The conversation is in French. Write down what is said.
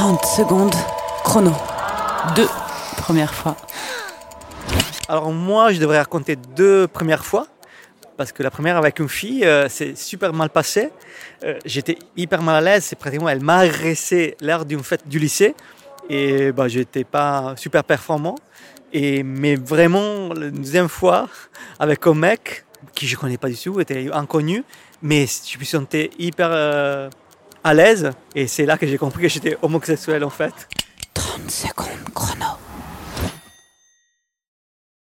30 secondes chrono. Deux premières fois. Alors moi, je devrais raconter deux premières fois. Parce que la première avec une fille, euh, c'est super mal passé. Euh, J'étais hyper mal à l'aise. C'est pratiquement, elle m'a agressé lors d'une fête du lycée. Et bah, j'étais pas super performant. Et, mais vraiment, la deuxième fois, avec un mec qui je connais pas du tout, était inconnu, mais je me sentais hyper euh, à l'aise. Et c'est là que j'ai compris que j'étais homosexuel en fait. 30 secondes chrono.